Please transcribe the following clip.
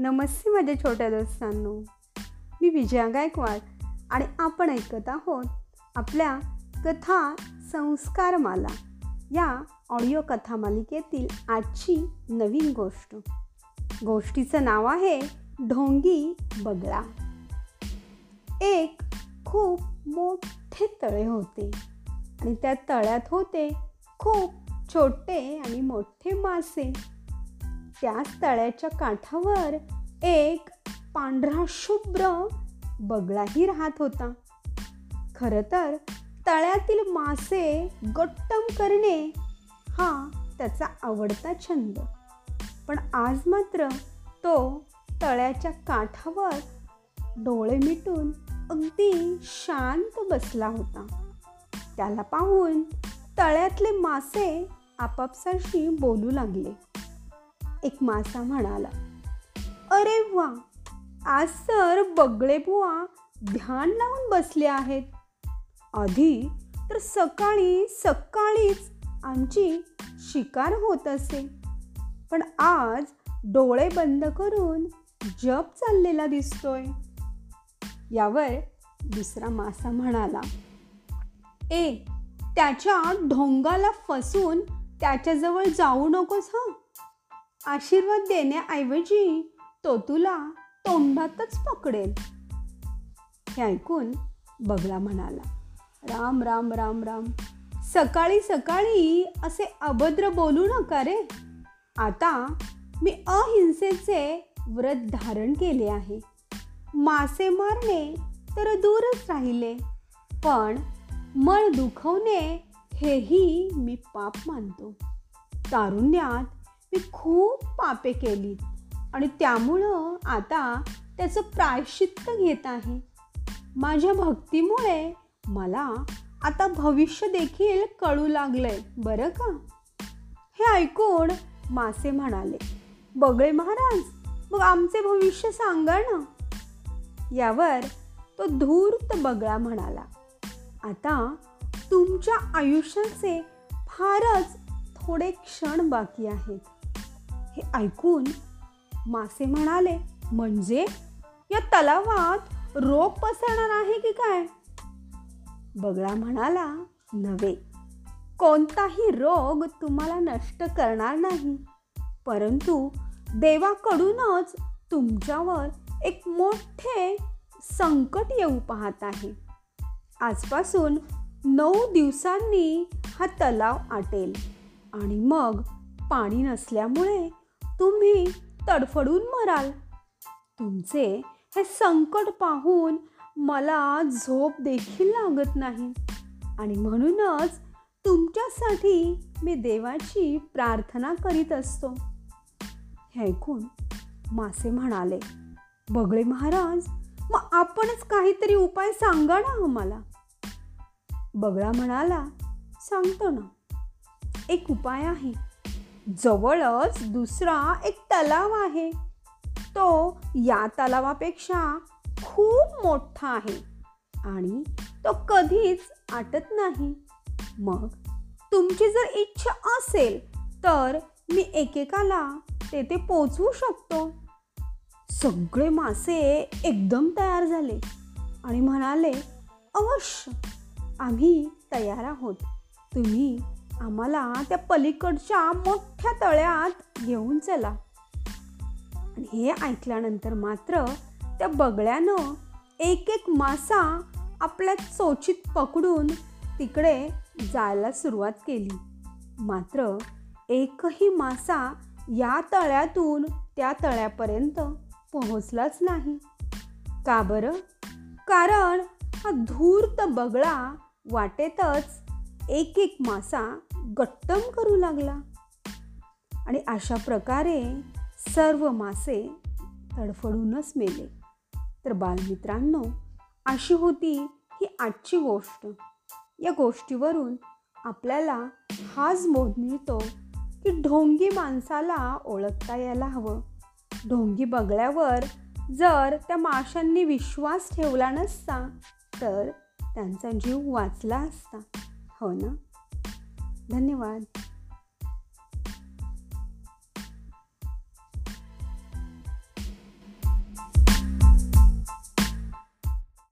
नमस्ते माझ्या छोट्या दोस्तांनो. मी विजया गायकवाड आणि आपण ऐकत आहोत आपल्या कथा संस्कारमाला या ऑडिओ कथा मालिकेतील आजची नवीन गोष्ट. गोष्टीचं नाव आहे ढोंगी बगळा. एक खूप मोठे तळे होते आणि त्या तळ्यात होते खूप छोटे आणि मोठे मासे. त्याच तळ्याच्या काठावर एक पांढरा शुभ्र बगळाही राहत होता. खरं तर तळ्यातील मासे गट्टम करणे हा त्याचा आवडता छंद. पण आज मात्र तो तळ्याच्या काठावर डोळे मिटून अगदी शांत बसला होता. त्याला पाहून तळ्यातले मासे आपापसाशी बोलू लागले. एक मासा म्हणाला अरे वा आज सर बगळे बुवा ध्यान लावून बसले आहेत. आधी तर सकाळी सकाळीच आमची शिकार होत असे. पण आज डोळे बंद करून जप चाललेला दिसतोय. यावर दुसरा मासा म्हणाला ए त्याच्या ढोंगाला फसून त्याच्याजवळ जाऊ नकोस हं. आशीर्वाद देण्याऐवजी तो तुला तोंडातच पकडेल. हे ऐकून बगळा म्हणाला राम राम राम राम. सकाळी सकाळी असे अभद्र बोलू नका रे. आता मी अहिंसेचे व्रत धारण केले आहे. मासे मारणे तर दूरच राहिले पण मळ दुखवणे हेही मी पाप मानतो. तारुण्यात मी खूप पापे केली आणि त्यामुळं आता त्याचं प्रायश्चित्त घेत आहे. माझ्या भक्तीमुळे मला आता भविष्य देखील कळू लागलंय. बरं का? हे ऐकून मासे म्हणाले बगळे महाराज मग आमचे भविष्य सांगा ना? यावर तो धूर्त बगळा म्हणाला आता तुमच्या आयुष्याचे फारच थोडे क्षण बाकी आहेत. हे ऐकून मासे म्हणाले म्हणजे या तलावात रोग पसरणार आहे की काय? बगळा म्हणाला नव्हे. कोणताही रोग तुम्हाला नष्ट करणार नाही. परंतु देवाकडूनच तुमच्यावर एक मोठे संकट येऊ पाहत आहे. आजपासून नऊ दिवसांनी हा तलाव आटेल आणि मग पाणी नसल्यामुळे तुम्ही तडफडून मराल. तुमचे हे संकट पाहून मला झोप देखील लागत नाही. आणि म्हणूनच तुमच्यासाठी मी देवाची प्रार्थना करीत असतो. हे ऐकून मासे म्हणाले बगळे महाराज मग आपणच काहीतरी उपाय सांगा ना आम्हाला. बगळा म्हणाला सांगतो ना. एक उपाय आहे. जवळच दुसरा एक तलाव आहे. तो या तलावापेक्षा खूप मोठा आहे आणि तो कधीच आटत नाही. मग तुमची जर इच्छा असेल तर मी एकेकाला तेथे पोचवू शकतो. सगळे मासे एकदम तयार झाले आणि म्हणाले अवश्य आम्ही तयार आहोत. तुम्ही आम्हाला त्या पलीकडच्या मोठ्या तळ्यात घेऊन चला. आणि हे ऐकल्यानंतर मात्र त्या बगळ्यानं एक एक मासा आपल्या चोचीत पकडून तिकडे जायला सुरुवात केली. मात्र एकही मासा या तळ्यातून त्या तळ्यापर्यंत पोहोचलाच नाही. का बरं? कारण हा धूर्त बगळा वाटेतच एक एक मासा गट्टम करू लागला. आणि अशा प्रकारे सर्व मासे तडफडूनच मेले. तर बालमित्रांनो अशी होती ही आजची गोष्ट. या गोष्टीवरून आपल्याला हाच बोध मिळतो की ढोंगी माणसाला ओळखता यायला हवं. ढोंगी बगळ्यावर जर त्या माशांनी विश्वास ठेवला नसता तर त्यांचा जीव वाचला असता. हो ना? धन्यवाद.